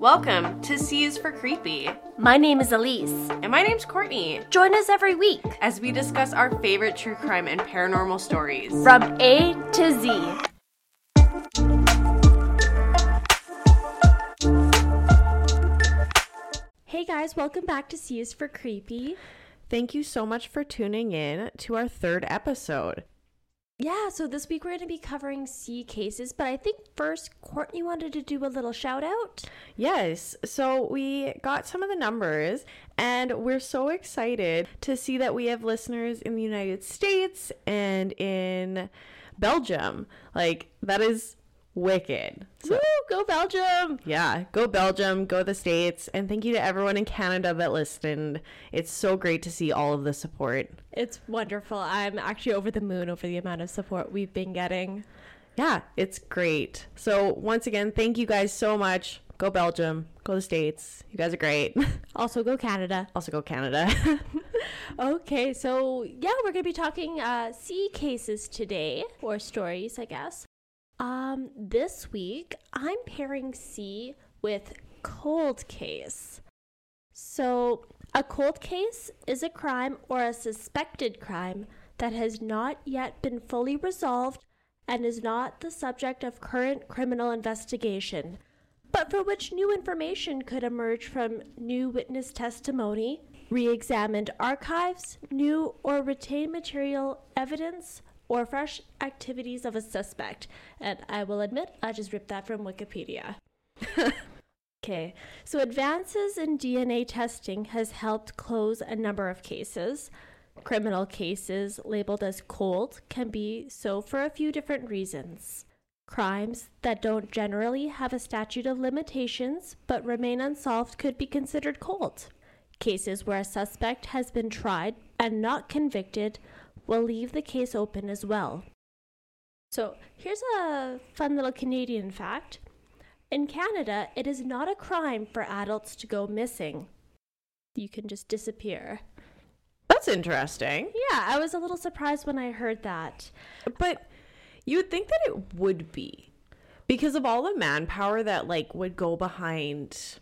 Welcome to C is for Creepy. My name is Elyse. And my name's Kourtney. Join us every week as we discuss our favorite true crime and paranormal stories from A to Z. Hey guys, welcome back to C is for Creepy. Thank you so much for tuning in to our third episode. Yeah, so this week we're going to be covering C cases, but I think first Kourtney wanted to do a little shout out. Yes, so we got some of the numbers, and we're so excited to see that we have listeners in the United States and in Belgium. Like, that is wicked. So, Woo, go Belgium! Yeah, go Belgium, go the States, and thank you to everyone in Canada that listened. It's so great to see all of the support. It's wonderful. I'm actually over the moon over the amount of support we've been getting. Yeah, it's great. So, once again, thank you guys so much. Go Belgium, go the States. You guys are great. Also, go Canada. Also, go Canada. okay, so yeah, we're going to be talking uh, C cases today, or stories, I guess. Um, this week I'm pairing C with cold case. So, a cold case is a crime or a suspected crime that has not yet been fully resolved and is not the subject of current criminal investigation, but for which new information could emerge from new witness testimony, re examined archives, new or retained material evidence, or fresh activities of a suspect. And I will admit, I just ripped that from Wikipedia. okay, so advances in DNA testing has helped close a number of cases. Criminal cases labeled as cold can be so for a few different reasons. Crimes that don't generally have a statute of limitations but remain unsolved could be considered cold. Cases where a suspect has been tried and not convicted will leave the case open as well. So, here's a fun little Canadian fact. In Canada, it is not a crime for adults to go missing. You can just disappear. That's interesting. Yeah, I was a little surprised when I heard that. But you would think that it would be because of all the manpower that like would go behind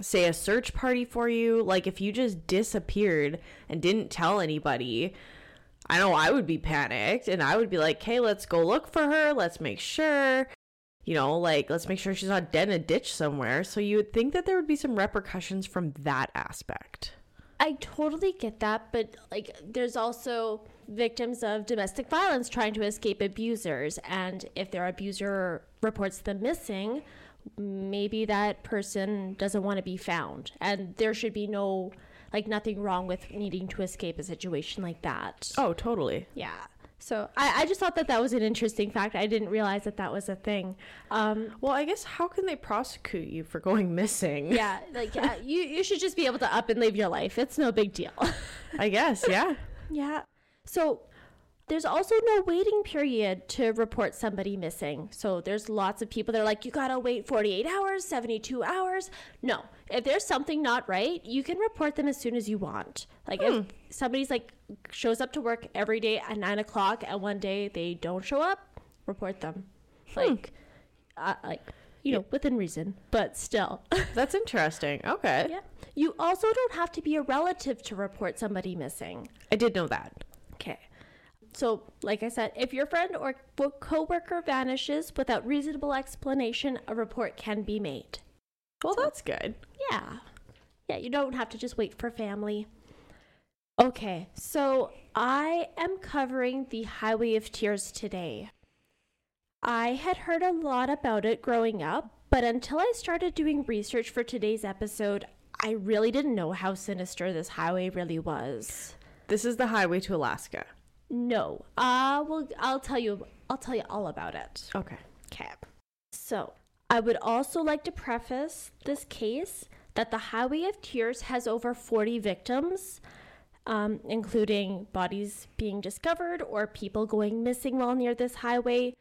say a search party for you like if you just disappeared and didn't tell anybody I know I would be panicked and I would be like, hey, let's go look for her. Let's make sure, you know, like, let's make sure she's not dead in a ditch somewhere. So you would think that there would be some repercussions from that aspect. I totally get that, but like, there's also victims of domestic violence trying to escape abusers. And if their abuser reports them missing, maybe that person doesn't want to be found. And there should be no like nothing wrong with needing to escape a situation like that. Oh, totally. Yeah. So I, I just thought that that was an interesting fact. I didn't realize that that was a thing. Um, well, I guess how can they prosecute you for going missing? Yeah, like yeah, you you should just be able to up and leave your life. It's no big deal. I guess, yeah. yeah. So there's also no waiting period to report somebody missing. So there's lots of people that are like, you gotta wait 48 hours, 72 hours. No, if there's something not right, you can report them as soon as you want. Like hmm. if somebody's like shows up to work every day at nine o'clock and one day they don't show up, report them. Hmm. Like, uh, like you know, within reason, but still. That's interesting. Okay. Yeah. You also don't have to be a relative to report somebody missing. I did know that. Okay. So, like I said, if your friend or coworker vanishes without reasonable explanation, a report can be made. Well, so, that's good. Yeah. Yeah, you don't have to just wait for family. Okay, so I am covering the Highway of Tears today. I had heard a lot about it growing up, but until I started doing research for today's episode, I really didn't know how sinister this highway really was. This is the highway to Alaska. No. Uh well I'll tell you I'll tell you all about it. Okay. Okay. So, I would also like to preface this case that the Highway of Tears has over 40 victims, um, including bodies being discovered or people going missing while near this highway.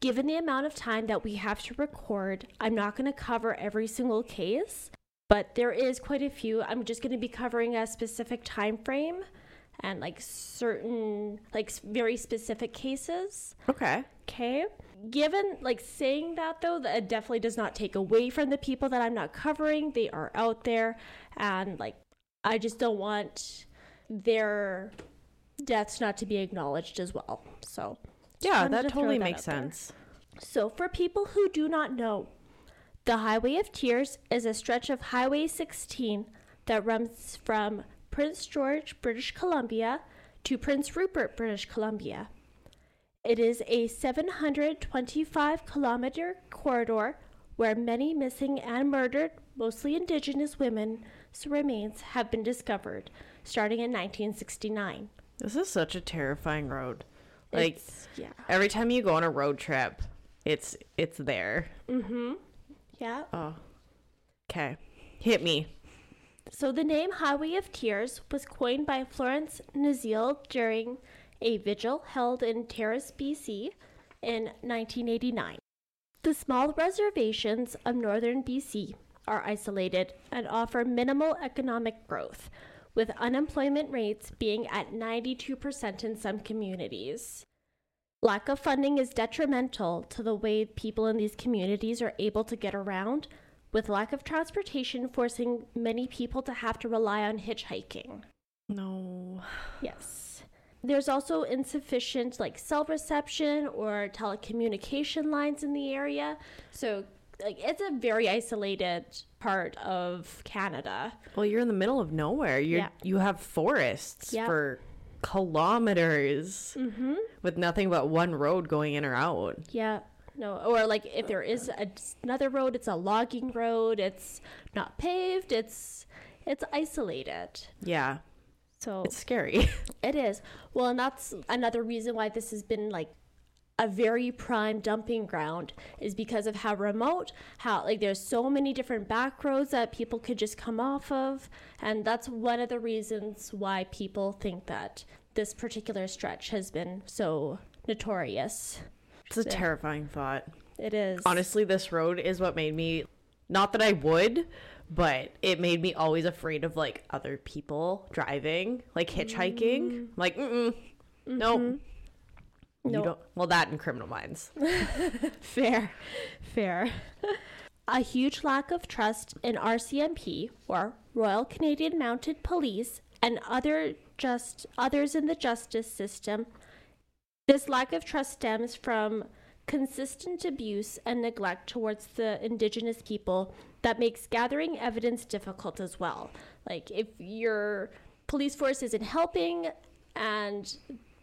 Given the amount of time that we have to record, I'm not going to cover every single case, but there is quite a few. I'm just going to be covering a specific time frame and like certain like very specific cases. Okay. Okay. Given, like, saying that though, that it definitely does not take away from the people that I'm not covering. They are out there, and like, I just don't want their deaths not to be acknowledged as well. So, Yeah, that to totally that makes out there. sense. So, for people who do not know, the Highway of Tears is a stretch of Highway 16 that runs from Prince George, British Columbia to Prince Rupert, British Columbia. It is a 725 kilometer corridor where many missing and murdered, mostly Indigenous women's remains have been discovered, starting in 1969. This is such a terrifying road. Like It's- yeah. every time you go on a road trip, it's it's there. Mm-hmm. Yeah. Oh. Okay. Hit me. So the name Highway of Tears was coined by Florence Naziel during a vigil held in Terrace, BC in 1989. The small reservations of northern BC are isolated and offer minimal economic growth, with unemployment rates being at 92% in some communities. Lack of funding is detrimental to the way people in these communities are able to get around, with lack of transportation forcing many people to have to rely on hitchhiking. No. Yes. There's also insufficient like cell reception or telecommunication lines in the area. So like it's a very isolated part of Canada. Well, you're in the middle of nowhere. You Yeah. you have forests Yeah. for kilometers Mhm. with nothing but one road going in or out. Yeah. No, or like if there is a, another road, it's a logging road. It's not paved. It's it's isolated. Yeah. So It's scary. It is. Well, and that's another reason why this has been like a very prime dumping ground is because of how remote, how like there's so many different back roads that people could just come off of, and that's one of the reasons why people think that this particular stretch has been so notorious. It's a terrifying thought. It is. Honestly, this road is what made me not that I would, but it made me always afraid of like other people driving, like hitchhiking. Like, mm nope. You No. don't. Well, that and criminal minds. Fair, fair. A huge lack of trust in RCMP or Royal Canadian Mounted Police and other just others in the justice system. This lack of trust stems from consistent abuse and neglect towards the indigenous people that makes gathering evidence difficult as well. Like if your police force isn't helping and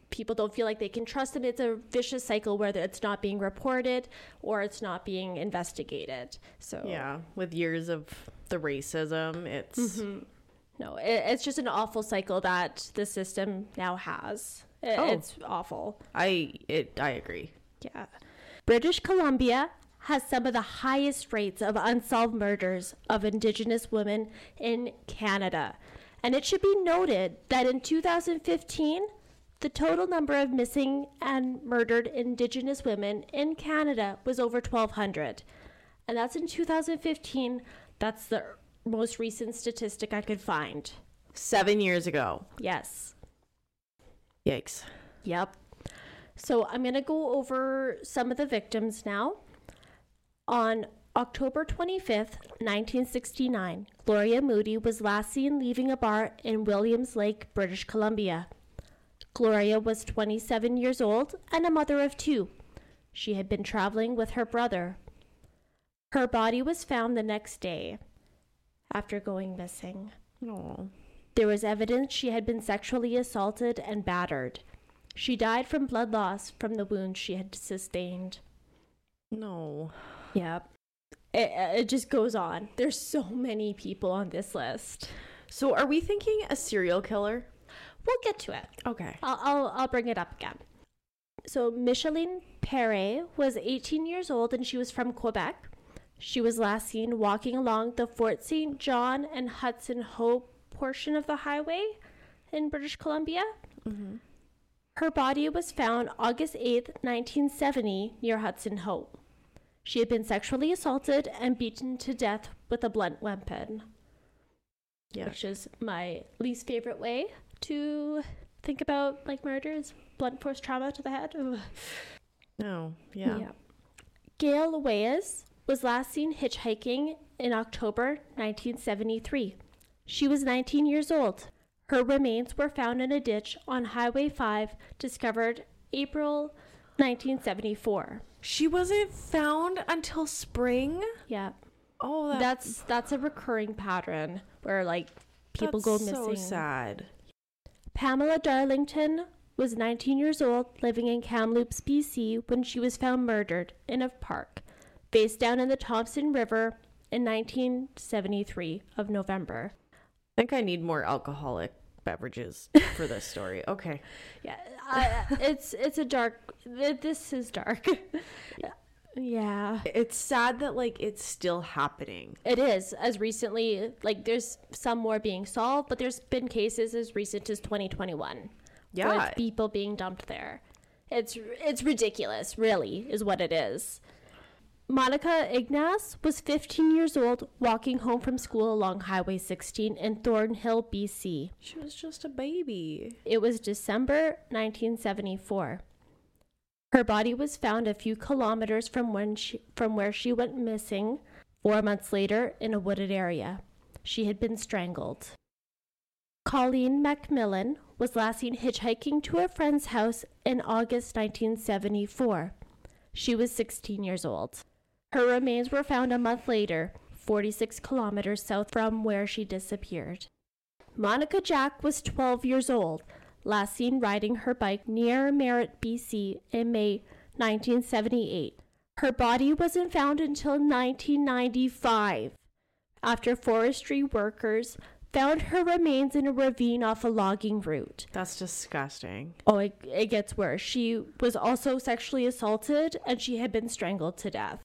people don't feel like they can trust them, it's a vicious cycle where it's not being reported or it's not being investigated. So Yeah, with years of the racism, it's mm-hmm. no, it, it's just an awful cycle that the system now has. It- Oh. It's awful. I it I agree. Yeah. British Columbia has some of the highest rates of unsolved murders of Indigenous women in Canada. And it should be noted that in 2015, the total number of missing and murdered Indigenous women in Canada was over 1,200. And that's in 2015. That's the most recent statistic I could find. Seven years ago. Yes. Yikes. Yep. So I'm going to go over some of the victims now. On October 25th, 1969, Gloria Moody was last seen leaving a bar in Williams Lake, British Columbia. Gloria was 27 years old and a mother of two. She had been traveling with her brother. Her body was found the next day after going missing. Oh. There was evidence she had been sexually assaulted and battered. She died from blood loss from the wounds she had sustained. No. Yep. It, it just goes on. There's so many people on this list. So are we thinking a serial killer? We'll get to it. Okay. I'll, I'll, I'll bring it up again. So, Micheline Perret was 18 years old and she was from Quebec. She was last seen walking along the Fort St. John and Hudson Hope portion of the highway in British Columbia. Mm-hmm. Her body was found August 8th, 1970, near Hudson Hope. She had been sexually assaulted and beaten to death with a blunt weapon Yeah. which is my least favorite way to think about like murders blunt force trauma to the head Ugh. No, yeah. Gail Loeas was last seen hitchhiking in October 1973. She was 19 years old. Her remains were found in a ditch on Highway 5, discovered April 1974. She wasn't found until spring. Yeah. Oh, that, That's that's a recurring pattern where like people go missing. So sad. Pamela Darlington was 19 years old, living in Kamloops, BC, when she was found murdered in a park, face down in the Thompson River in 1973 of November. I think I need more alcoholic beverages for this story. Okay. Yeah, it's it's a dark. This is dark. yeah, It's sad that like it's still happening. it is. As recently, like there's some more being solved, but there's been cases as recent as 2021. where Yeah. it's people being dumped there. It's it's ridiculous, really, is what it is. Monica Ignace was 15 years old, walking home from school along Highway 16 in Thornhill, BC. She was just a baby. It was December 1974. Her body was found a few kilometers from when she, from where she went missing 4 months later in a wooded area. She had been strangled. Colleen Macmillan was last seen hitchhiking to a friend's house in August 1974. She was 16 years old. Her remains were found a month later, 46 kilometers south from where she disappeared. Monica Jack was 12 years old, last seen riding her bike near Merritt, BC in May 1978. Her body wasn't found until 1995, after forestry workers found her remains in a ravine off a logging route. That's disgusting. Oh, it, it gets worse. She was also sexually assaulted and she had been strangled to death.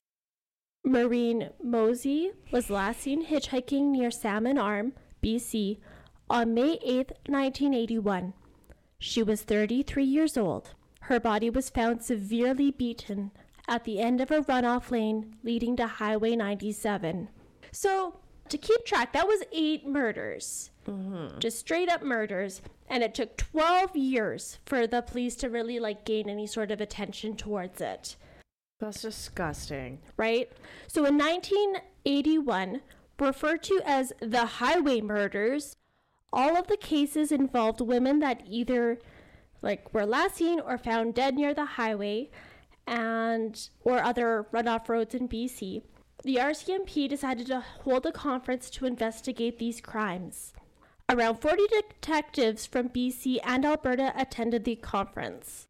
Maureen Mosie was last seen hitchhiking near Salmon Arm, BC, on May 8, 1981. She was 33 years old. Her body was found severely beaten at the end of a runoff lane leading to Highway 97. So, to keep track, that was eight murders mm-hmm. just straight up murders and it took 12 years for the police to really like gain any sort of attention towards it That's disgusting. right so in 1981 referred to as the highway murders all of the cases involved women that either like were last seen or found dead near the highway and or other runoff roads in BC the RCMP decided to hold a conference to investigate these crimes Around 40 detectives from BC and Alberta attended the conference.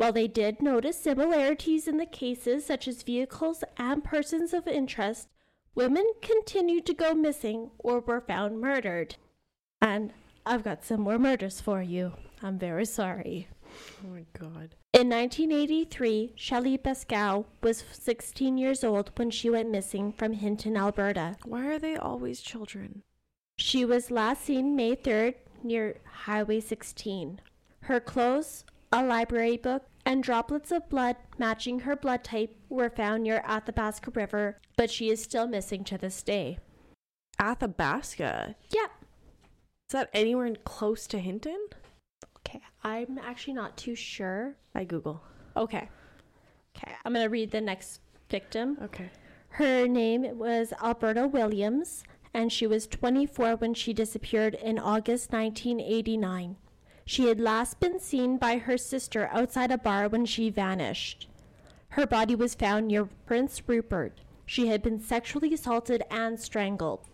While they did notice similarities in the cases, such as vehicles and persons of interest, women continued to go missing or were found murdered. And I've got some more murders for you. I'm very sorry. Oh my god. In 1983, Shelley Pascal was 16 years old when she went missing from Hinton, Alberta. Why are they always children? She was last seen May 3rd near Highway 16. Her clothes, a library book, and droplets of blood matching her blood type were found near Athabasca River, but she is still missing to this day. Athabasca. Yeah. Is that anywhere close to Hinton? Okay, I'm actually not too sure. I Google. Okay. Okay, I'm going to read the next victim. Okay. Her name was Alberta Williams, and she was 24 when she disappeared in August 1989. She had last been seen by her sister outside a bar when she vanished. Her body was found near Prince Rupert. She had been sexually assaulted and strangled.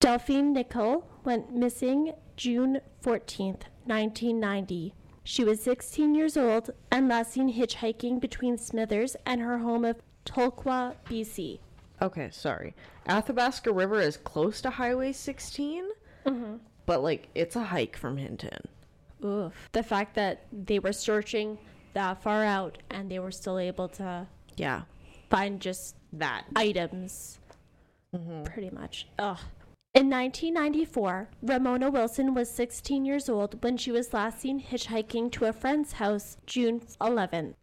Delphine Nicol went missing June 14th, 1990. She was 16 years old and last seen hitchhiking between Smithers and her home of Telkwa, BC. Okay, sorry. Athabasca River is close to Highway 16, mm-hmm. but like it's a hike from Hinton. Oof. The fact that they were searching that far out and they were still able to Yeah, find just that. items. Mm-hmm. Pretty much. Ugh. In 1994, Ramona Wilson was 16 years old when she was last seen hitchhiking to a friend's house June 11th.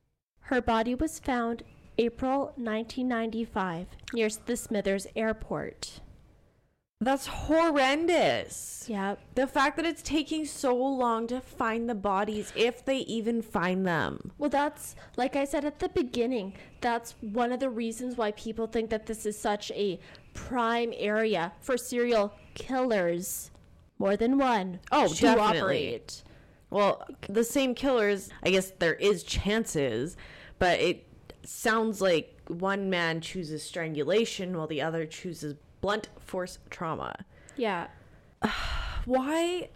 Her body was found April 1995 near the Smithers Airport. That's horrendous. Yeah. The fact that it's taking so long to find the bodies, if they even find them. Well, that's like I said at the beginning, that's one of the reasons why people think that this is such a prime area for serial killers. More than one. Oh, to definitely. operate. Well, the same killers, I guess there is chances, but it sounds like one man chooses strangulation while the other chooses blunt force trauma. Yeah. Why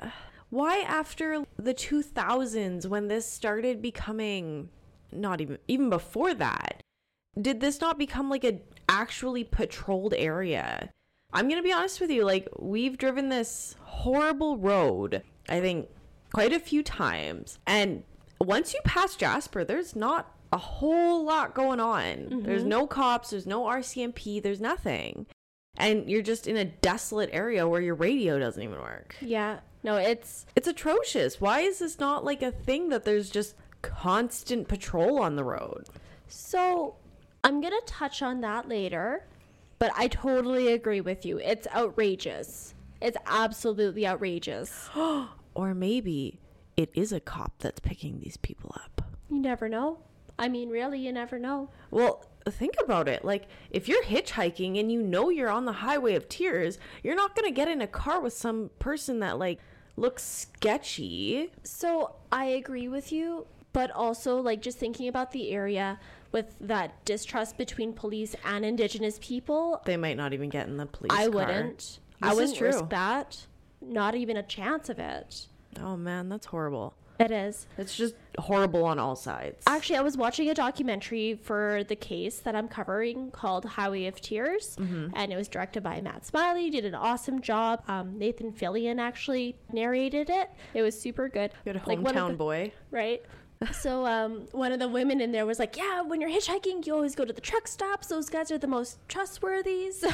why after the 2000s when this started becoming not even even before that did this not become like a actually patrolled area? I'm going to be honest with you, like we've driven this horrible road, I think quite a few times, and once you pass Jasper, there's not a whole lot going on. There's mm-hmm. no cops, there's no RCMP, there's nothing. And you're just in a desolate area where your radio doesn't even work. Yeah. No, it's It's atrocious. Why is this not like a thing that there's just constant patrol on the road? so I'm going to touch on that later, but I totally agree with you. It's outrageous. It's absolutely outrageous. Or maybe it is a cop that's picking these people up. You never know. I mean, really, you never know. Well, think about it. Like, if you're hitchhiking and you know you're on the highway of tears, you're not going to get in a car with some person that, like, looks sketchy. So I agree with you, but also like just thinking about the area with that distrust between police and indigenous people, They might not even get in the police I car. wouldn't. I This is wouldn't risk that. Not even a chance of it. Oh, man, that's horrible. It is. It's just horrible on all sides. Actually, I was watching a documentary for the case that I'm covering called Highway of Tears, Mm-hmm. and it was directed by Matt Smiley. Did an awesome job. Um, Nathan Fillion actually narrated it. It was super good. Good Like, hometown the- boy. right? So um, one of the women in there was like, "Yeah, when you're hitchhiking, you always go to the truck stops. Those guys are the most trustworthy." So,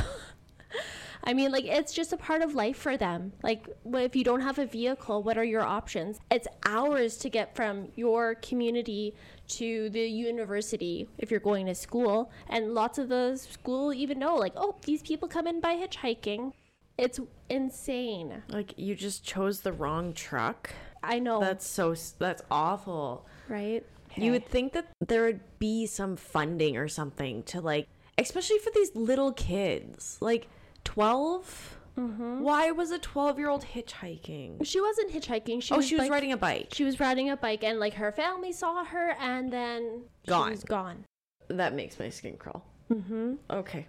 I mean, like it's just a part of life for them. Like, if you don't have a vehicle? What are your options? It's hours to get from your community to the university if you're going to school, and lots of the school even know, like, oh, these people come in by hitchhiking. It's insane. Like, you just chose the wrong truck. I know, That's so, that's awful. right? You would think that there would be some funding or something to like, especially for these little kids, like 12. Mm-hmm. Why was a 12 year old hitchhiking? She wasn't hitchhiking. She Oh, was she was riding a bike. She was riding a bike, and like her family saw her, and then Gone. she was gone. That makes my skin crawl. Mm-hmm. Okay.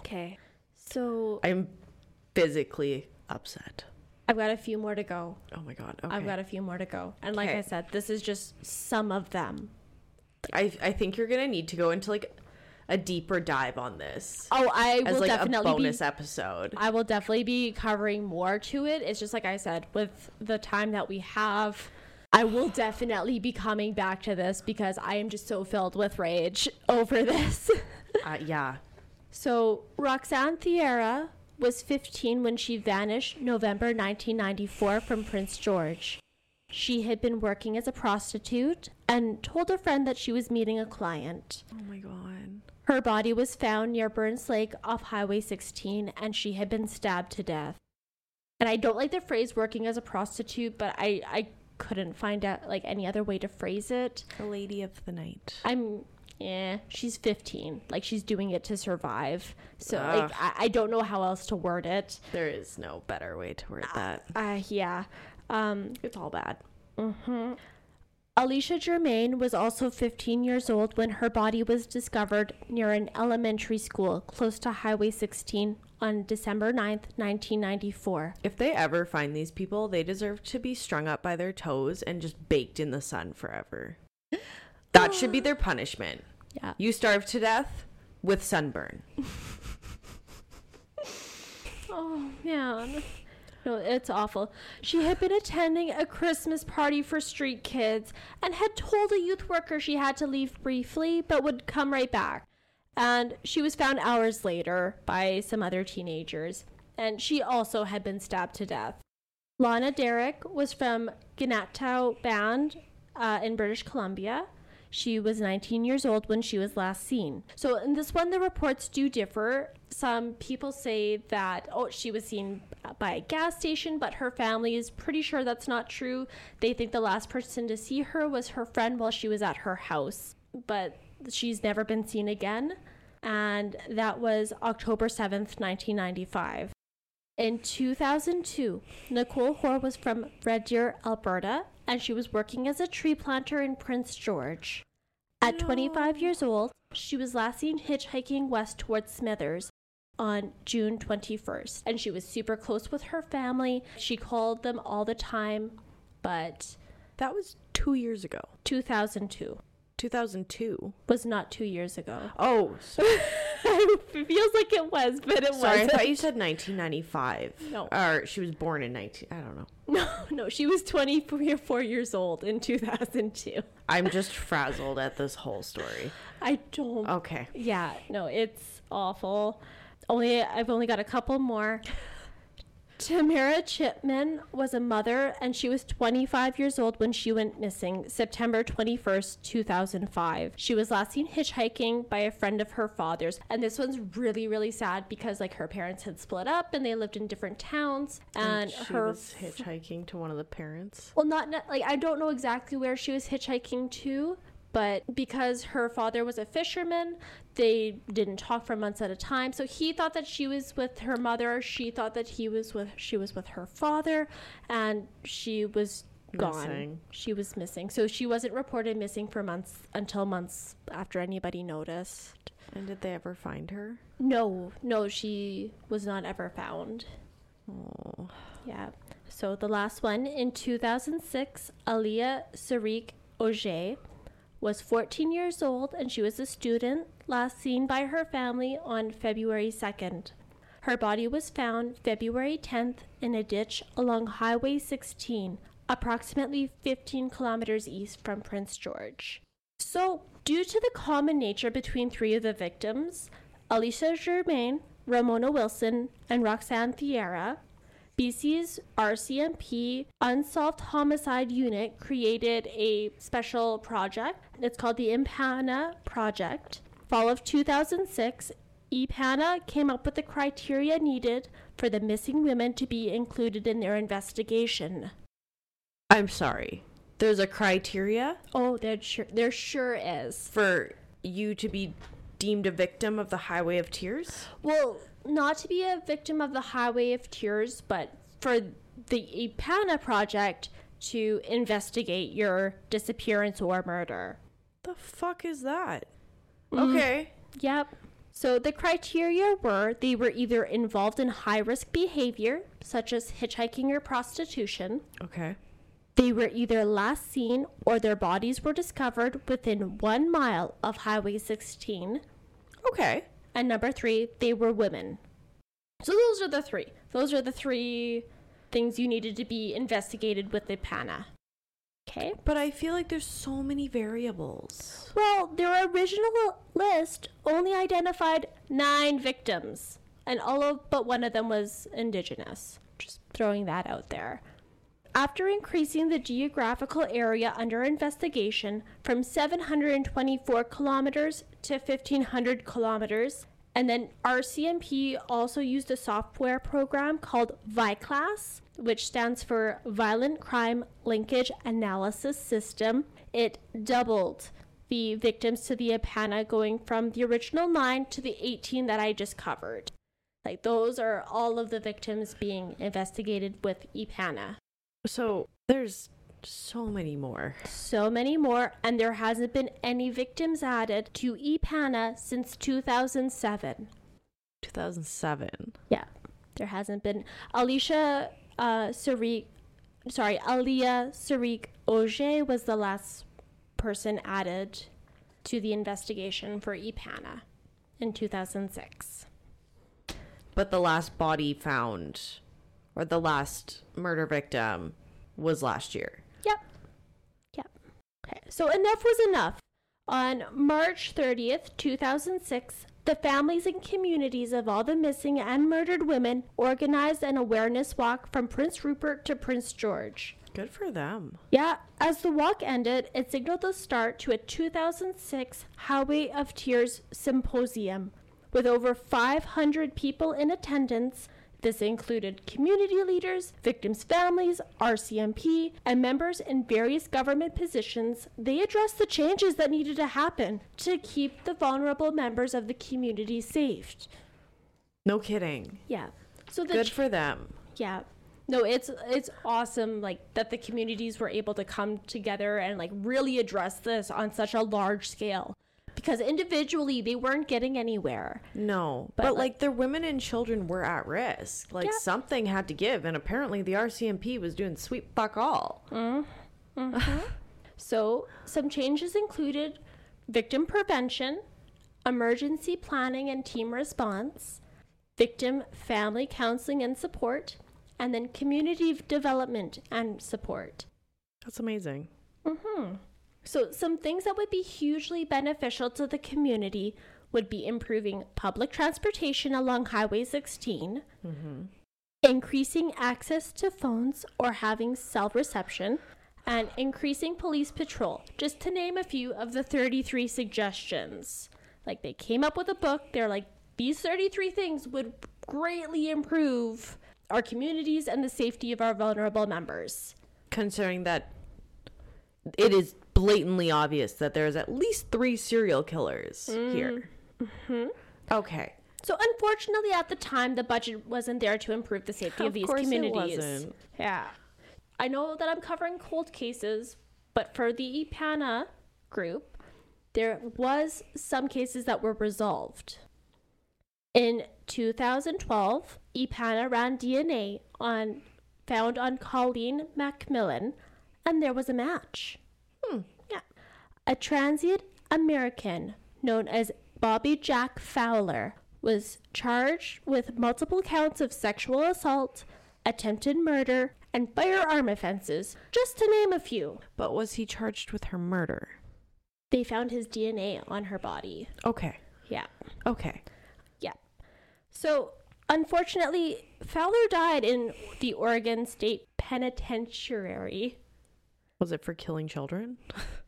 Okay, so I'm physically upset. I've got a few more to go. Oh my God. Okay. I've got a few more to go, and like Okay. I said, this is just some of them. I, I think you're going to need to go into like a deeper dive on this Oh, I will like a definitely bonus be. episode. I will definitely be covering more to it. It's just like I said, with the time that we have. I will definitely be coming back to this because I am just so filled with rage over this. Uh, yeah. So, Roxanne Thiara was 15 when she vanished November 1994 from Prince George. She had been working as a prostitute and told a friend that she was meeting a client. Oh my God. Her body was found near Burns Lake off Highway 16 and she had been stabbed to death. And I don't like the phrase working as a prostitute, but I, I couldn't find out like any other way to phrase it. The lady of the night. I'm yeah, she's 15. Like she's doing it to survive. So Ugh. like I, I don't know how else to word it. There is no better way to word that. Uh yeah. Um It's all bad. Alishia Germaine was also 15 years old when her body was discovered near an elementary school close to Highway 16 on December 9th, 1994. If they ever find these people, they deserve to be strung up by their toes and just baked in the sun forever. That should be their punishment. Yeah. You starve to death with sunburn. Oh, man. No, it's awful. She had been attending a Christmas party for street kids and had told a youth worker she had to leave briefly but would come right back. And she was found hours later by some other teenagers, and she also had been stabbed to death. Lana Derrick was from Gnattow Band uh, in British Columbia. She was 19 years old when she was last seen. So, in this one, the reports do differ. Some people say that, oh, she was seen by a gas station, but her family is pretty sure that's not true. They think the last person to see her was her friend while she was at her house, but she's never been seen again. And that was October 7th, 1995. In 2002, Nicole Hoare was from Red Deer, Alberta, and she was working as a tree planter in Prince George. At 25 years old, she was last seen hitchhiking west towards Smithers on June 21st, and she was super close with her family. She called them all the time, but That was two years ago. 2002 2002. was not two years ago. Oh, so, it feels like it was, but it was. sorry. I wasn't. I thought you said 1995. No. Or she was born in 19. I don't know. No, no, she was 24 years old in 2002. I'm just frazzled at this whole story. I don't. Okay. Yeah, no, it's awful. Only I've only got a couple more. Tamara Chipman was a mother and she was 25 years old when she went missing September 21st, 2005. She was last seen hitchhiking by a friend of her father's. And this one's really, really sad because like her parents had split up and they lived in different towns and, she her was hitchhiking to one of the parents. well, not ne- like I don't know exactly where she was hitchhiking to, but because her father was a fisherman, they didn't talk for months at a time. So he thought that she was with her mother. She thought that he was with she was with her father, and she was gone. Missing. She was missing. So she wasn't reported missing for months until months after anybody noticed. And did they ever find her? No, no, she was not ever found. Oh. Yeah. So the last one in 2006, Aielah Saric Auger was 14 years old and she was a student, last seen by her family on February 2nd. Her body was found February 10th in a ditch along Highway 16, approximately 15 kilometers east from Prince George. So, due to the common nature between three of the victims, Alishia Germaine, Ramona Wilson, and Roxanne Thiara, BC's RCMP Unsolved Homicide Unit created a special project. It's called the EPANA Project. Fall of 2006, EPANA came up with the criteria needed for the missing women to be included in their investigation. I'm sorry. There's a criteria Oh, there sure, there sure is. for you to be deemed a victim of the Highway of Tears? Well, not to be a victim of the Highway of Tears, but for the EPANA project to investigate your disappearance or murder. The fuck is that? Mm. Okay. Yep. So the criteria were they were either involved in high risk behavior, such as hitchhiking or prostitution. Okay. They were either last seen or their bodies were discovered within one mile of Highway 16. Okay. And number three, they were women. So those are the three. Those are the three things you needed to be investigated with the PANA. Okay. But I feel like there's so many variables. Well, their original list only identified nine victims, and all of but one of them was indigenous. Just throwing that out there. After increasing the geographical area under investigation from 724 kilometers to 1500 kilometers, and then RCMP also used a software program called VICLAS, which stands for Violent Crime Linkage Analysis System. It doubled the victims to the EPANA, going from the original nine to the 18 that I just covered. Like, those are all of the victims being investigated with EPANA. So there's so many more. So many more, and there hasn't been any victims added to EPANA since 2007. 2007. Yeah, there hasn't been. Alicia uh, Saric, sorry, Aielah Saric Auger was the last person added to the investigation for EPANA in 2006. But the last body found, or the last murder victim, was last year. Yep. Yep. Okay, so enough was enough. On March 30th, 2006, the families and communities of all the missing and murdered women organized an awareness walk from Prince Rupert to Prince George. Good for them. Yeah, as the walk ended, it signaled the start to a 2006 Highway of Tears symposium with over 500 people in attendance. This included community leaders, victims' families, RCMP, and members in various government positions. They addressed the changes that needed to happen to keep the vulnerable members of the community safe. No kidding. Yeah. So the Good ch- for them. yeah. No, it's it's awesome like that the communities were able to come together and like really address this on such a large scale. Because individually they weren't getting anywhere. No, But, but, like- like, their women and children were at risk. Like Yeah. something had to give, and apparently the RCMP was doing sweet fuck all. Mm-hmm. Mm-hmm. So, some changes included victim prevention, emergency planning and team response, victim family counseling and support, and then community development and support. That's amazing. Mm-hmm. So, some things that would be hugely beneficial to the community would be improving public transportation along Highway 16, mm-hmm. increasing access to phones or having cell reception, and increasing police patrol, just to name a few of the 33 suggestions. Like, they came up with a book, they're like, these 33 things would greatly improve our communities and the safety of our vulnerable members. Considering that it is blatantly obvious that there's at least three serial killers here. Mm-hmm. Okay. So unfortunately, at the time, the budget wasn't there to improve the safety of, Of these communities. Yeah, I know that I'm covering cold cases, but for the EPANA group, there was some cases that were resolved. In 2012, EPANA ran DNA on found on Colleen Macmillan, and there was a match. Hmm. Yeah. A transient American known as Bobby Jack Fowler was charged with multiple counts of sexual assault, attempted murder, and firearm offenses, just to name a few. But was he charged with her murder? They found his DNA on her body. Okay. Yeah. Okay. Yeah. So, unfortunately, Fowler died in the Oregon State Penitentiary. Was it for killing children?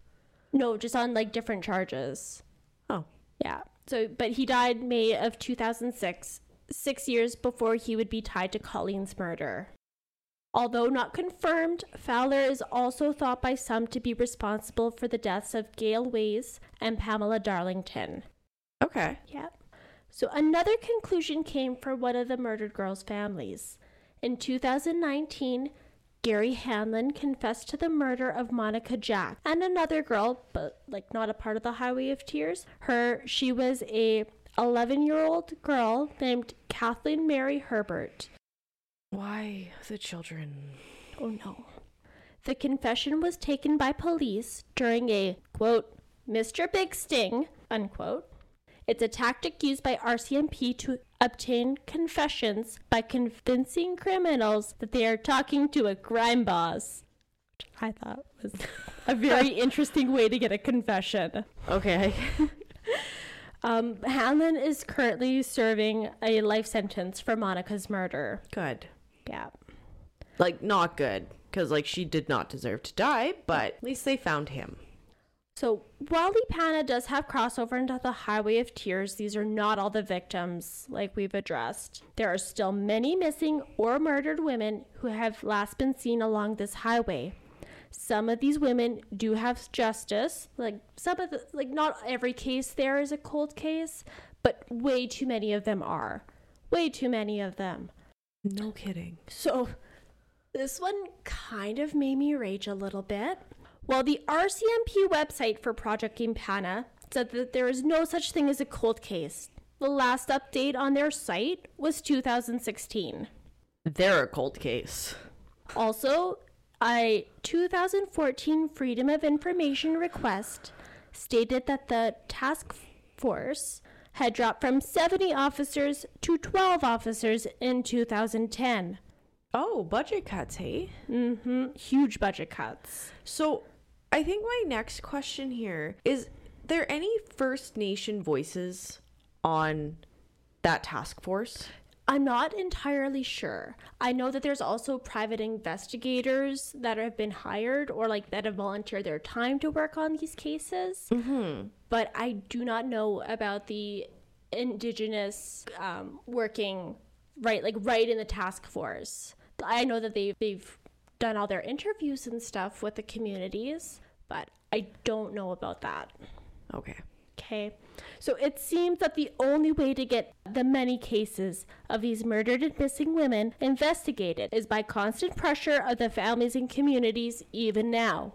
No, just on like different charges. Oh. Yeah. So, but he died May of 2006, six years before he would be tied to Colleen's murder. Although not confirmed, Fowler is also thought by some to be responsible for the deaths of Gale Weys and Pamela Darlington. Okay. Yeah. So another conclusion came for one of the murdered girls' families. In 2019, Garry Handlen confessed to the murder of Monica Jack and another girl, but like not a part of the Highway of Tears. Her she was a 11-year-old girl named Kathleen Mary Herbert. Why the children? Oh no. The confession was taken by police during a quote, Mr. Big Sting, unquote. It's a tactic used by RCMP to obtain confessions by convincing criminals that they are talking to a crime boss. Which I thought was a very interesting way to get a confession. Okay. Um, Handlen is currently serving a life sentence for Monica's murder. good. Yeah. Like not good because like she did not deserve to die, but at least they found him. So while EPANA does have crossover into the Highway of Tears, these are not all the victims like we've addressed. There are still many missing or murdered women who have last been seen along this highway. Some of these women do have justice. Like some of the like not every case there is a cold case, but way too many of them are. Way too many of them. No kidding. So, this one kind of made me rage a little bit. Well, the RCMP website for Project EPANA said that there is no such thing as a cold case. The last update on their site was 2016. They're a cold case. Also, a 2014 Freedom of Information request stated that the task force had dropped from 70 officers to 12 officers in 2010. Oh, budget cuts, hey? hmm Huge budget cuts. So, I think my next question here is there any First Nation voices on that task force? I'm not entirely sure. I know that there's also private investigators that have been hired or like that have volunteered their time to work on these cases. Mm-hmm. But I do not know about the indigenous um, working right, like right in the task force. I know that they've they've done all their interviews and stuff with the communities, but I don't know about that. Okay. Okay. So it seems that the only way to get the many cases of these murdered and missing women investigated is by constant pressure of the families and communities, even now.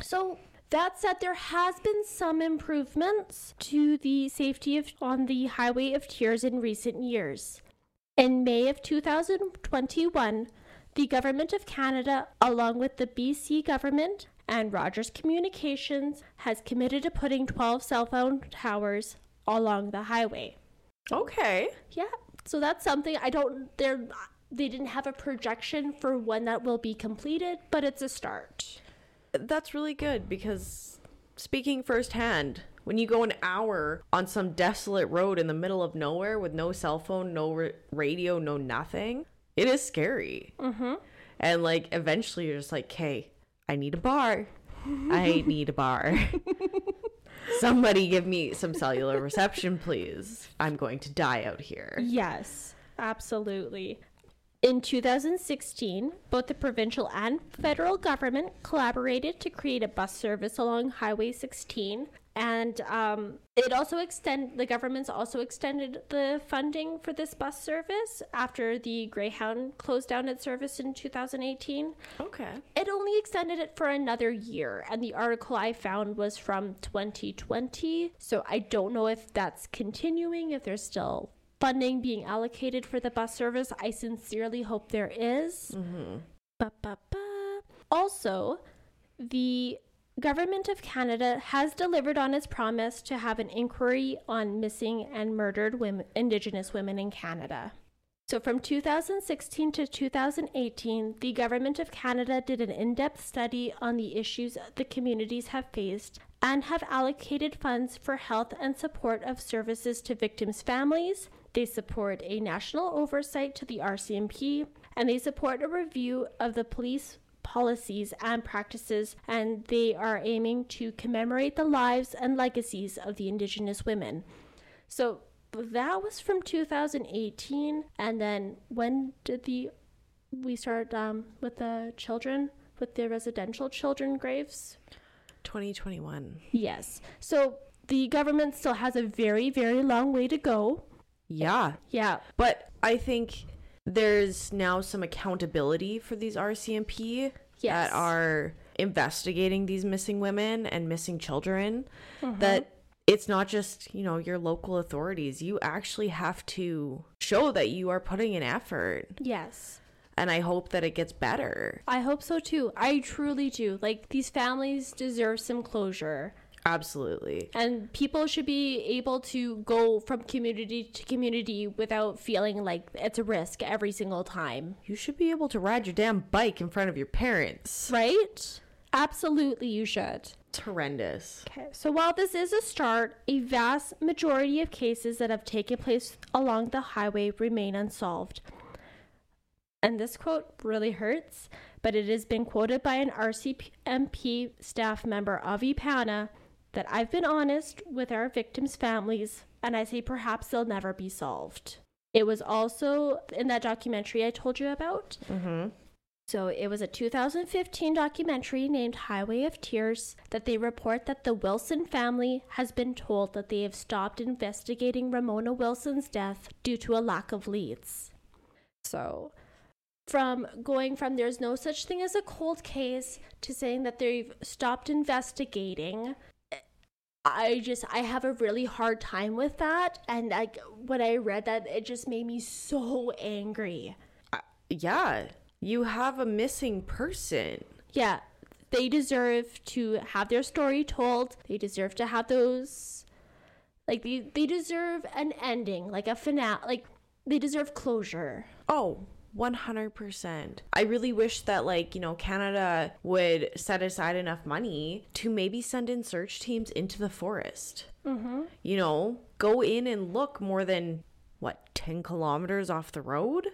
So that said, there has been some improvements to the safety of, on the Highway of Tears in recent years. In May of 2021, the Government of Canada, along with the BC government and Rogers Communications, has committed to putting 12 cell phone towers along the highway. Okay. Yeah, so that's something I don't. They're they didn't have a projection for when that will be completed, but it's a start. That's really good because speaking firsthand, when you go an hour on some desolate road in the middle of nowhere with no cell phone, no ra- radio, no nothing, it is scary. Mm-hmm. And like eventually you're just like, okay, I need a bar. I need a bar. Somebody give me some cellular reception, please. I'm going to die out here. Yes, absolutely. In 2016, both the provincial and federal government collaborated to create a bus service along Highway 16 and um, it also extend the government's also extended the funding for this bus service after the Greyhound closed down its service in 2018. Okay. It only extended it for another year, and the article I found was from 2020. So I don't know if that's continuing, if there's still funding being allocated for the bus service. I sincerely hope there is. Ba-ba-ba. Also, the Government of Canada has delivered on its promise to have an inquiry on missing and murdered women, Indigenous women in Canada. So, from 2016 to 2018, the Government of Canada did an in depth study on the issues the communities have faced and have allocated funds for health and support of services to victims' families. They support a national oversight to the RCMP, and they support a review of the police policies and practices, and they are aiming to commemorate the lives and legacies of the Indigenous women. So that was from 2018, and then when did the we start um, with the children with the residential children graves? 2021. Yes. So the government still has a very very long way to go. Yeah. Yeah. But I think there's now some accountability for these RCMP Yes. that are investigating these missing women and missing children. Mm-hmm. That it's not just, you know, your local authorities. You actually have to show that you are putting an effort. Yes. And I hope that it gets better. I hope so too. I truly do. Like these families deserve some closure. Absolutely. And people should be able to go from community to community without feeling like it's a risk every single time. You should be able to ride your damn bike in front of your parents. Right? Absolutely, you should. It's horrendous. Okay, so while this is a start, a vast majority of cases that have taken place along the highway remain unsolved. And this quote really hurts, but it has been quoted by an RCMP staff member Avi EPANA that I've been honest with our victims' families, and I say perhaps they'll never be solved. It was also in that documentary I told you about. Mm-hmm. So it was a 2015 documentary named Highway of Tears that they report that the Wilson family has been told that they have stopped investigating Ramona Wilson's death due to a lack of leads. So from going from there's no such thing as a cold case to saying that they've stopped investigating I just I have a really hard time with that and like when I read that it just made me so angry. Yeah. You have a missing person. Yeah, they deserve to have their story told. They deserve to have those like they they deserve an ending, like a finale, like they deserve closure. Oh, 100%. I really wish that, like, you know, Canada would set aside enough money to maybe send in search teams into the forest. Mm-hmm. You know, go in and look more than what, 10 kilometers off the road?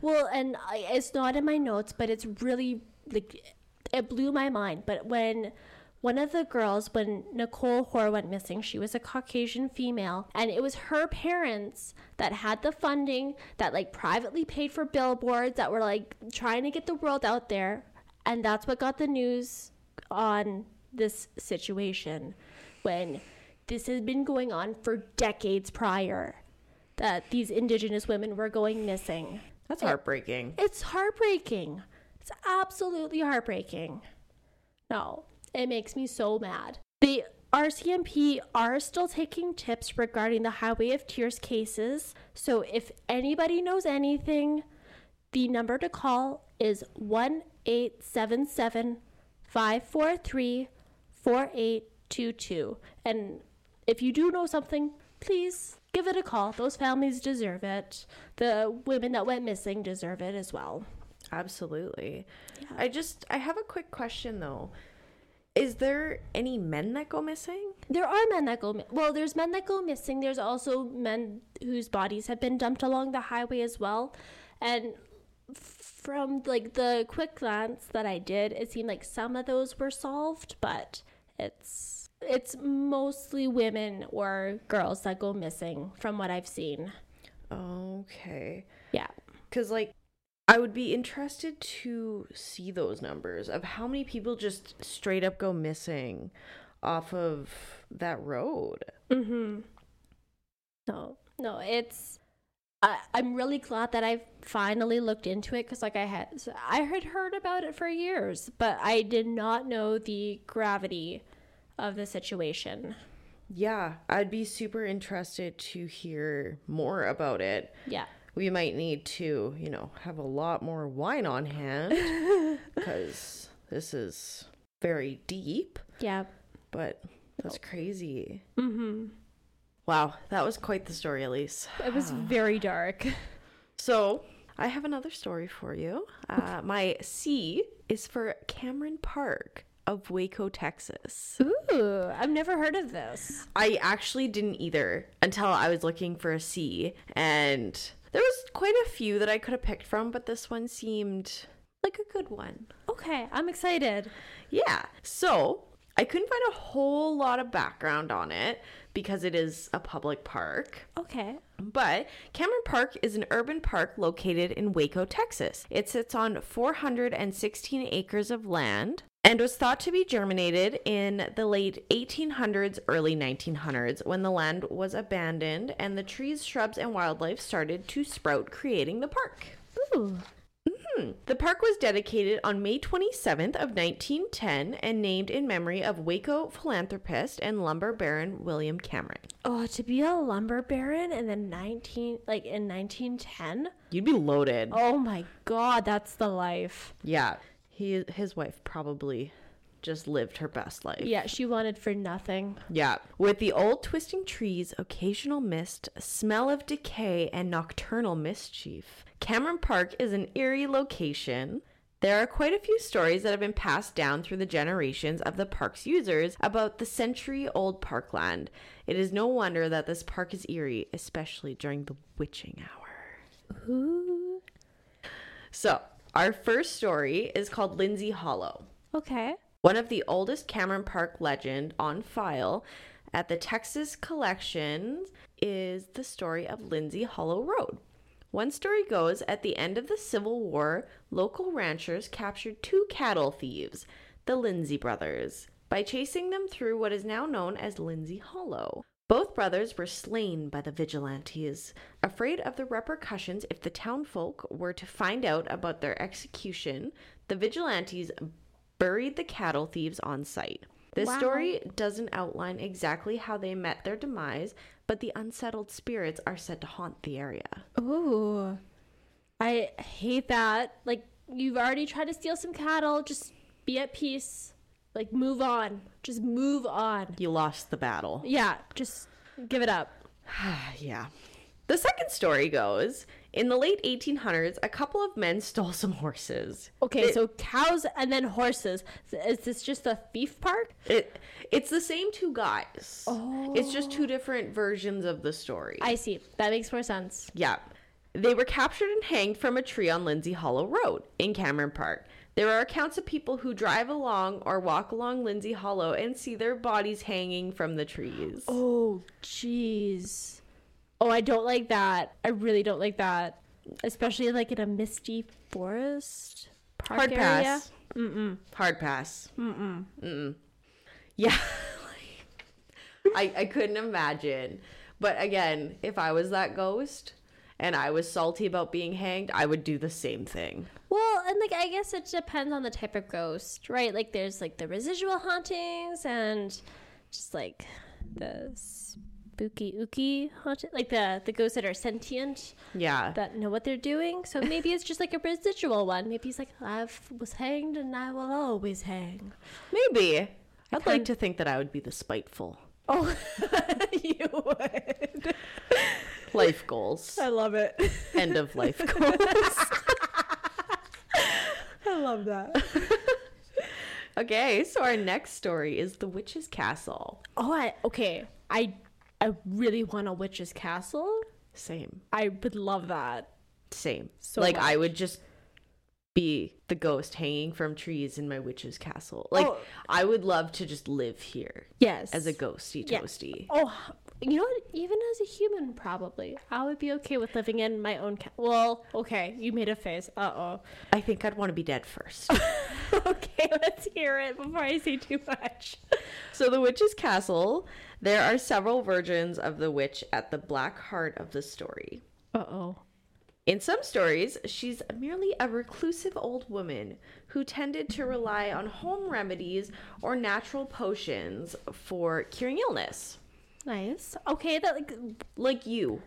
Well, and I, it's not in my notes, but it's really like it blew my mind. But when one of the girls, when Nicole Hoare went missing, she was a Caucasian female, and it was her parents that had the funding that like privately paid for billboards that were like trying to get the world out there, and that's what got the news on this situation when this has been going on for decades prior that these indigenous women were going missing. That's heartbreaking. It's heartbreaking. It's absolutely heartbreaking. No, it makes me so mad. The RCMP are still taking tips regarding the Highway of Tears cases. So if anybody knows anything, the number to call is 1 877 543 4822. And if you do know something, please give it a call. Those families deserve it. The women that went missing deserve it as well. Absolutely. I just, I have a quick question though. Is there any men that go missing? There are men that go well. There's men that go missing. There's also men whose bodies have been dumped along the highway as well. And from like the quick glance that I did, it seemed like some of those were solved, but it's it's mostly women or girls that go missing from what I've seen. Okay. Yeah. Because, like, I would be interested to see those numbers of how many people just straight up go missing off of that road. Mm-hmm. No, no, it's. I, I'm really glad that I've finally looked into it because, like, I had I had heard about it for years, but I did not know the gravity of the situation. Yeah, I'd be super interested to hear more about it. Yeah, We might need to, you know, have a lot more wine on hand because this is very deep, yeah. but that's crazy. Mm-hmm. Wow, that was quite the story, Elyse. It was very dark. So, I have another story for you. Uh, my C is for Cameron Park of Waco, Texas. Ooh, I've never heard of this. I actually didn't either until I was looking for a C, and there was quite a few that I could have picked from, but this one seemed like a good one. Okay, I'm excited. Yeah. So I couldn't find a whole lot of background on it because it is a public park. Okay. But Cameron Park is an urban park located in Waco, Texas. It sits on 416 acres of land and was thought to be germinated in the late 1800s, early 1900s when the land was abandoned and the trees, shrubs, and wildlife started to sprout, creating the park. Ooh. Hmm. The park was dedicated on May 27th of 1910 and named in memory of Waco philanthropist and lumber baron William Cameron. Oh, to be a lumber baron in the 19 like in 1910? You'd be loaded. Oh my god, that's the life. Yeah. He his wife probably just lived her best life. Yeah, she wanted for nothing. Yeah. With the old twisting trees, occasional mist, smell of decay, and nocturnal mischief, Cameron Park is an eerie location. There are quite a few stories that have been passed down through the generations of the park's users about the century old parkland. It is no wonder that this park is eerie, especially during the witching hour. Ooh. So, our first story is called Lindsay Hollow. Okay. One of the oldest Cameron Park legend on file at the Texas Collections is the story of Lindsay Hollow Road. One story goes at the end of the Civil War, local ranchers captured two cattle thieves, the Lindsay brothers, by chasing them through what is now known as Lindsay Hollow. Both brothers were slain by the vigilantes, afraid of the repercussions if the townfolk were to find out about their execution. The vigilantes buried the cattle thieves on site. This Wow. story doesn't outline exactly how they met their demise, but the unsettled spirits are said to haunt the area. Ooh. I hate that. Like, you've already tried to steal some cattle. Just be at peace. Like, move on. Just move on. You lost the battle. Yeah, just give it up. yeah. The second story goes In the late 1800s, a couple of men stole some horses. Okay, It- so cows and then horses. Is this just a thief park? It it's the same two guys. Oh. It's just two oh. different versions of the story. I see. That makes more sense. yeah. They were captured and hanged from a tree on Lindsay Hollow Road in Cameron Park. There are accounts of people who drive along or walk along Lindsay Hollow and see their bodies hanging from the trees. Oh, jeez. Oh, I don't like that. I really don't like that. Especially like in a misty forest park Hard area. pass. Mm-mm. Hard pass. Mm-mm. Mm-mm. Yeah. I, I couldn't imagine. But again, if I was that ghost and I was salty about being hanged, I would do the same thing. Well, and like I guess it depends on the type of ghost, right? Like there's like the residual hauntings and just like the spooky ooky haunted, like the the ghosts that are sentient Yeah. that know what they're doing. So maybe it's just like a residual one. Maybe he's like, I was hanged and I will always hang. Maybe. I'd like to think that I would be the spiteful. Oh, you would. Life goals. I love it. End of life goals. I love that. okay, so our next story is The Witch's Castle. Oh, I okay. I I really want a witch's castle. Same. I would love that. Same. So like I would just be the ghost hanging from trees in my witch's castle. Like Oh. I would love to just live here Yes. as a ghosty Yeah. toasty. Oh, you know what? Even as a human, probably I would be okay with living in my own. Ca- well, okay, you made a face. Uh oh. I think I'd want to be dead first. okay, let's hear it before I say too much. so the witch's castle, there are several versions of the witch at the black heart of the story. Uh oh. In some stories, she's merely a reclusive old woman who tended to rely on home remedies or natural potions for curing illness, Nice. Okay, that like like you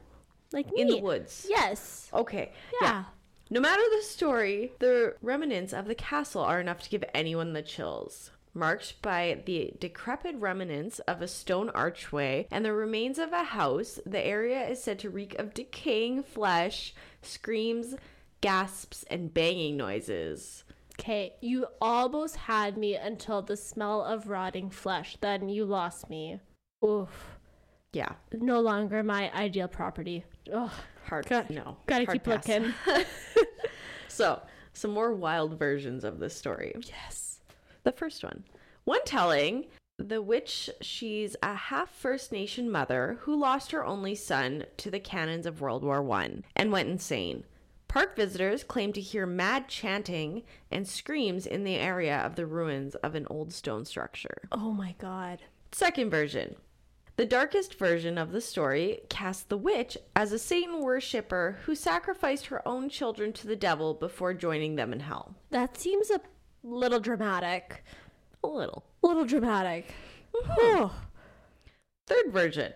like me. in the woods. Yes. Okay. Yeah. No matter the story, the remnants of the castle are enough to give anyone the chills. Marked by the decrepit remnants of a stone archway and the remains of a house, the area is said to reek of decaying flesh, screams, gasps, and banging noises. Okay, you almost had me until the smell of rotting flesh. Then you lost me. Oof. Yeah, No longer my ideal property. Ugh. hard. Got- no, Gotta hard keep pass. looking. So, some more wild versions of this story. yes. The first one. One telling, the witch, she's a half First Nation mother who lost her only son to the cannons of World War One and went insane. Park visitors claim to hear mad chanting and screams in the area of the ruins of an old stone structure. Oh my god. Second version. The darkest version of the story casts the witch as a Satan worshipper who sacrificed her own children to the devil before joining them in hell. That seems a little dramatic. A little. A little dramatic. Oh. Third version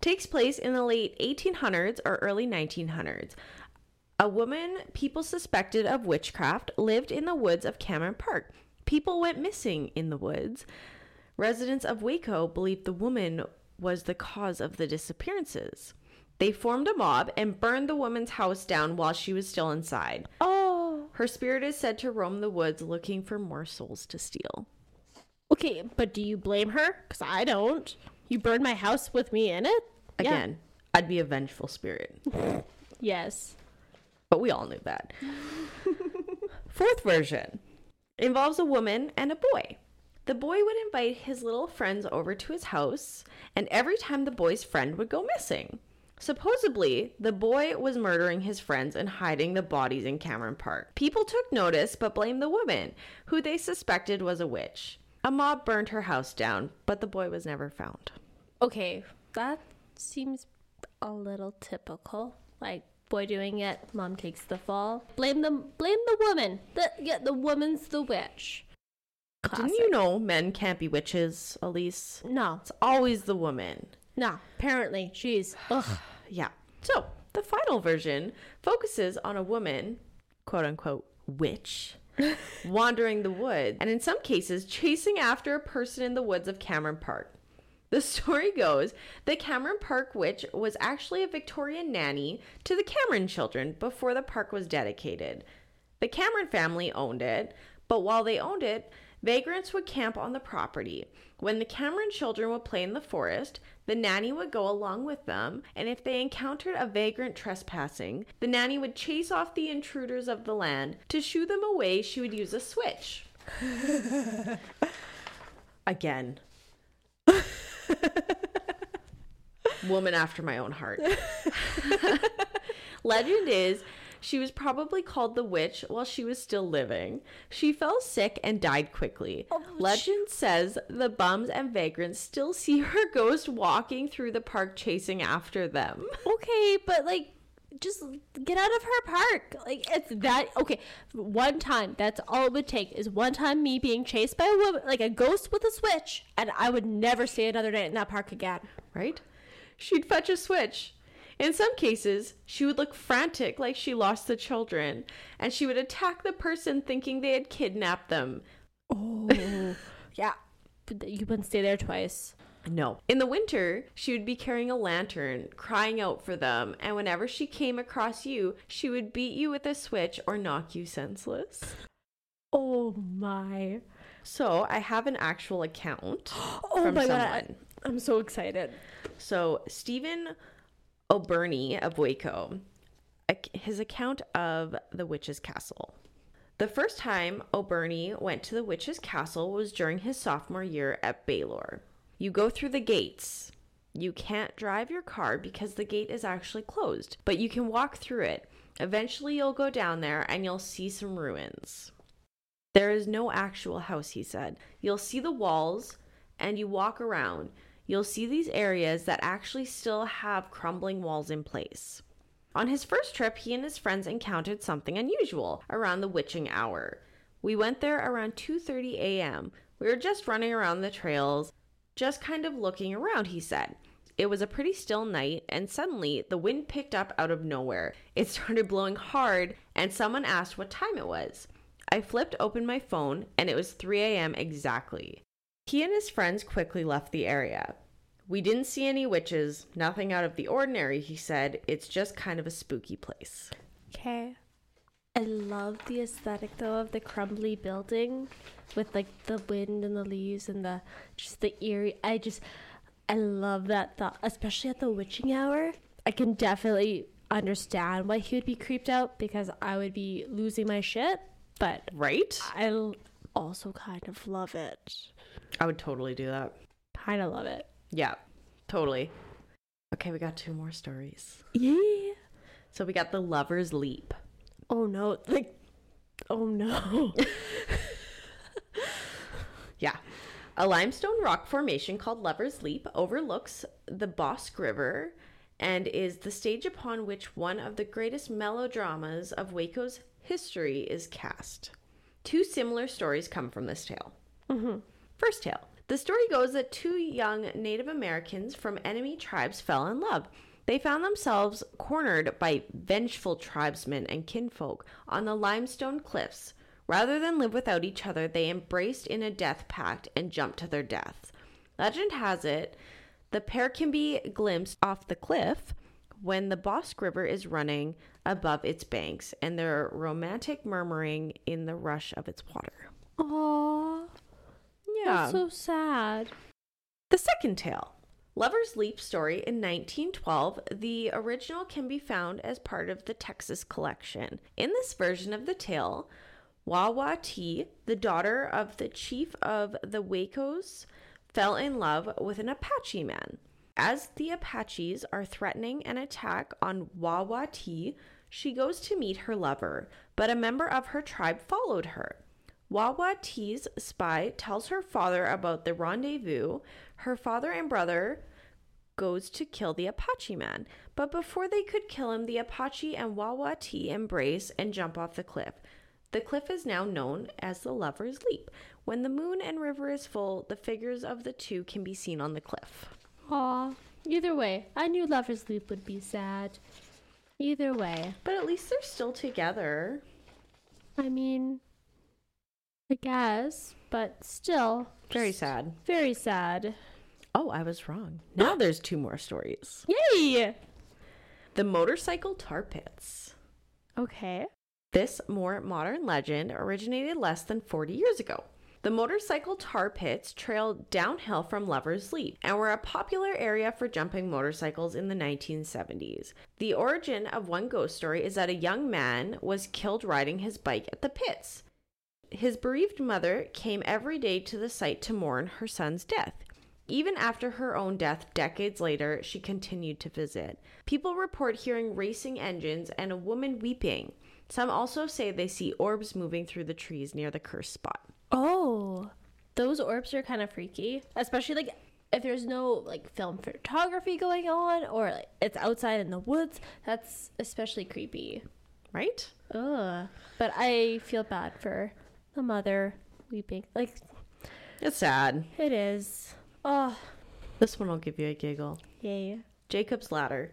takes place in the late 1800s or early 1900s. A woman people suspected of witchcraft lived in the woods of Cameron Park. People went missing in the woods. Residents of Waco believed the woman was the cause of the disappearances. They formed a mob and burned the woman's house down while she was still inside. Oh. Her spirit is said to roam the woods looking for more souls to steal. Okay, but do you blame her? Because I don't. You burned my house with me in it? Yeah. Again, I'd be a vengeful spirit. Yes. but we all knew that. Fourth version involves a woman and a boy. The boy would invite his little friends over to his house, and every time the boy's friend would go missing. Supposedly, the boy was murdering his friends and hiding the bodies in Cameron Park. People took notice but blamed the woman, who they suspected was a witch. A mob burned her house down, but the boy was never found. Okay, that seems a little typical. Like boy doing it, mom takes the fall. Blame the blame the woman. The yeah, the woman's the witch. Classic. Didn't you know men can't be witches, Elyse? No, It's always the woman. no. Apparently, She's. Ugh. Yeah. So the final version focuses on a woman, quote unquote, witch, wandering the woods, and in some cases, chasing after a person in the woods of Cameron Park. The story goes the Cameron Park Witch was actually a Victorian nanny to the Cameron children before the park was dedicated. The Cameron family owned it, but while they owned it, vagrants would camp on the property. When the Cameron children would play in the forest, the nanny would go along with them, and if they encountered a vagrant trespassing, the nanny would chase off the intruders of the land. To shoo them away, she would use a switch. Again. Woman after my own heart. Legend is she was probably called the witch while she was still living. She fell sick and died quickly. Oh, Legend says the bums and vagrants still see her ghost walking through the park chasing after them. Okay, but like, just get out of her park. Like, it's that. Okay, one time. That's all it would take is one time me being chased by a woman, like a ghost with a switch, and I would never stay another night in that park again. Right? She'd fetch a switch. In some cases, she would look frantic like she lost the children, and she would attack the person thinking they had kidnapped them. Oh, yeah. You wouldn't stay there twice. No. In the winter, she would be carrying a lantern, crying out for them, and whenever she came across you, she would beat you with a switch or knock you senseless. Oh my. So, I have an actual account Oh from my someone. god. I'm so excited. So, Stephen O'Burney of Waco, his account of the witch's castle. The first time O'Burney went to the witch's castle was during his sophomore year at Baylor. You go through the gates. You can't drive your car because the gate is actually closed, but you can walk through it. Eventually, you'll go down there and you'll see some ruins. There is no actual house, he said. You'll see the walls and you walk around. You'll see these areas that actually still have crumbling walls in place. On his first trip, he and his friends encountered something unusual around the witching hour. We went there around 2:30 a.m. We were just running around the trails, just kind of looking around, he said. It was a pretty still night, and suddenly the wind picked up out of nowhere. It started blowing hard, and someone asked what time it was. I flipped open my phone, and it was 3 a.m. exactly. He and his friends quickly left the area. We didn't see any witches, nothing out of the ordinary, he said. It's just kind of a spooky place. Okay. I love the aesthetic though of the crumbly building with like the wind and the leaves and the just the eerie I just I love that thought especially at the witching hour. I can definitely understand why he would be creeped out because I would be losing my shit, but Right? I also kind of love it. I would totally do that. Kind of love it. Yeah, totally. Okay, we got two more stories. Yeah. So we got the Lover's Leap. Oh no, like oh no. Yeah. A limestone rock formation called Lover's Leap overlooks the Bosque River and is the stage upon which one of the greatest melodramas of Waco's history is cast. Two similar stories come from this tale. Mm-hmm. First tale. The story goes that two young Native Americans from enemy tribes fell in love. They found themselves cornered by vengeful tribesmen and kinfolk on the limestone cliffs. Rather than live without each other, they embraced in a death pact and jumped to their deaths. Legend has it the pair can be glimpsed off the cliff when the Bosque River is running above its banks and their romantic murmuring in the rush of its water. Aww. That's so sad. The second tale, Lover's Leap story in 1912. The original can be found as part of the Texas collection. In this version of the tale, Wawa T, the daughter of the chief of the Wacos, fell in love with an Apache man. As the Apaches are threatening an attack on Wawa T, she goes to meet her lover, but a member of her tribe followed her. Wawa T's spy tells her father about the rendezvous. Her father and brother goes to kill the Apache man, but before they could kill him, the Apache and Wawa T embrace and jump off the cliff. The cliff is now known as the Lover's Leap. When the moon and river is full, the figures of the two can be seen on the cliff. Aw. Either way, I knew Lover's Leap would be sad. Either way. But at least they're still together. I mean, I guess, but still. Very sad. Very sad. Oh, I was wrong. Now there's two more stories. Yay! The motorcycle tar pits. Okay. This more modern legend originated less than 40 years ago. The motorcycle tar pits trailed downhill from Lover's Leap and were a popular area for jumping motorcycles in the 1970s. The origin of one ghost story is that a young man was killed riding his bike at the pits. His bereaved mother came every day to the site to mourn her son's death. Even after her own death decades later, she continued to visit. People report hearing racing engines and a woman weeping. Some also say they see orbs moving through the trees near the cursed spot. Oh, those orbs are kind of freaky, especially like if there's no like film photography going on or like it's outside in the woods. That's especially creepy. Right? Ugh. But I feel bad for the mother weeping. Like It's sad. it is. Oh, This one will give you a giggle. yay. Jacob's Ladder.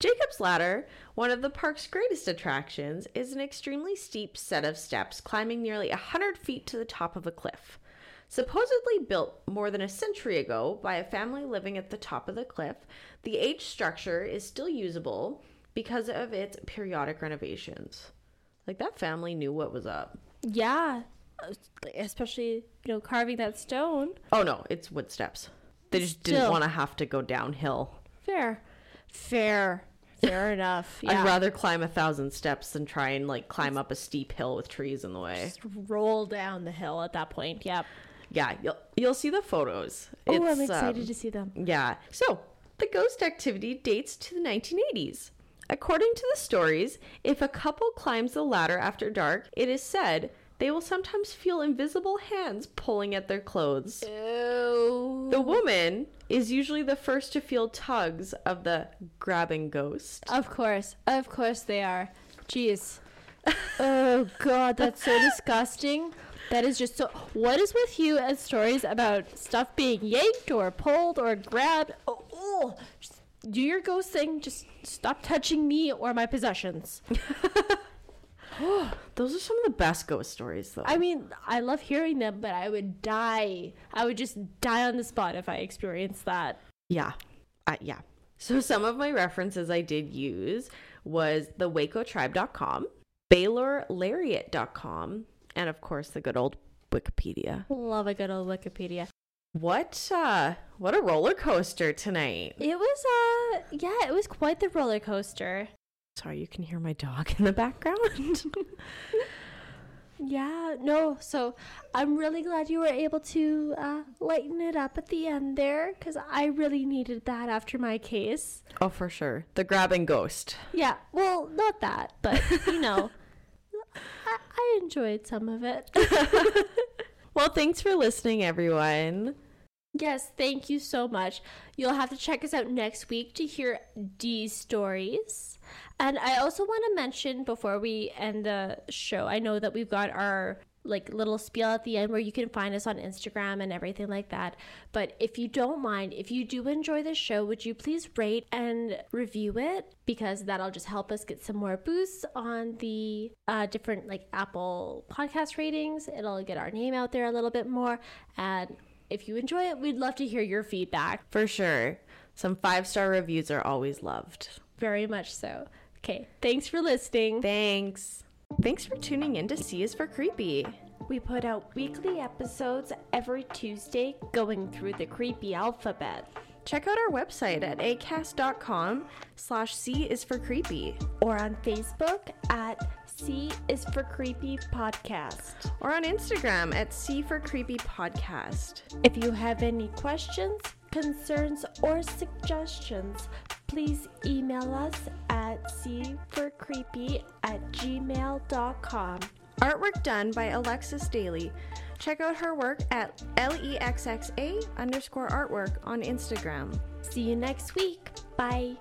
Jacob's Ladder, one of the park's greatest attractions, is an extremely steep set of steps climbing nearly 100 feet to the top of a cliff. Supposedly built more than a century ago by a family living at the top of the cliff, the aged structure is still usable because of its periodic renovations. Like that family knew what was up. Yeah. Especially, you know, carving that stone. Oh no, it's wood steps. They just didn't want to have to go downhill. Fair. Fair. Fair enough. Yeah. I'd rather climb a thousand steps than try and like climb up a steep hill with trees in the way. just roll down the hill at that point. Yep. Yeah, you'll you'll see the photos. Oh, I'm excited um, to see them. Yeah. So the ghost activity dates to the 1980s. According to the stories, if a couple climbs the ladder after dark, it is said they will sometimes feel invisible hands pulling at their clothes. Ew. The woman is usually the first to feel tugs of the grabbing ghost. Of course. Of course they are. Jeez. oh god, that's so disgusting. That is just so what is with you and stories about stuff being yanked or pulled or grabbed? Oh, oh. Do your ghost thing. Just stop touching me or my possessions. Those are some of the best ghost stories, though. I mean, I love hearing them, but I would die. I would just die on the spot if I experienced that. Yeah. Uh, yeah. So some of my references I did use was the wacotribe.com, baylorlariat.com, and of course the good old Wikipedia. Love a good old Wikipedia. What uh what a roller coaster tonight. It was uh yeah, it was quite the roller coaster. Sorry, you can hear my dog in the background. Yeah, no. So I'm really glad you were able to uh, lighten it up at the end there because I really needed that after my case. oh, for sure. The grabbing ghost. Yeah, well, not that, but you know, I, I enjoyed some of it. Well, thanks for listening everyone. Yes, thank you so much. You'll have to check us out next week to hear D's stories. And I also want to mention before we end the show, I know that we've got our like little spiel at the end where you can find us on Instagram and everything like that. But if you don't mind, if you do enjoy the show, would you please rate and review it because that'll just help us get some more boosts on the uh, different like Apple podcast ratings. It'll get our name out there a little bit more. And if you enjoy it, we'd love to hear your feedback. For sure. Some five-star reviews are always loved. Very much so. Okay, thanks for listening. Thanks. Thanks for tuning in to C is for Creepy. We put out weekly episodes every Tuesday going through the creepy alphabet. Check out our website at acast.com slash C is for creepy. Or on Facebook at C is for Creepy Podcast. Or on Instagram at C for Creepy Podcast. If you have any questions, concerns, or suggestions, please email us at cforcreepy at gmail.com. Artwork done by Alexis Daly. Check out her work at L-E-X-X-A underscore artwork on Instagram. See you next week. Bye.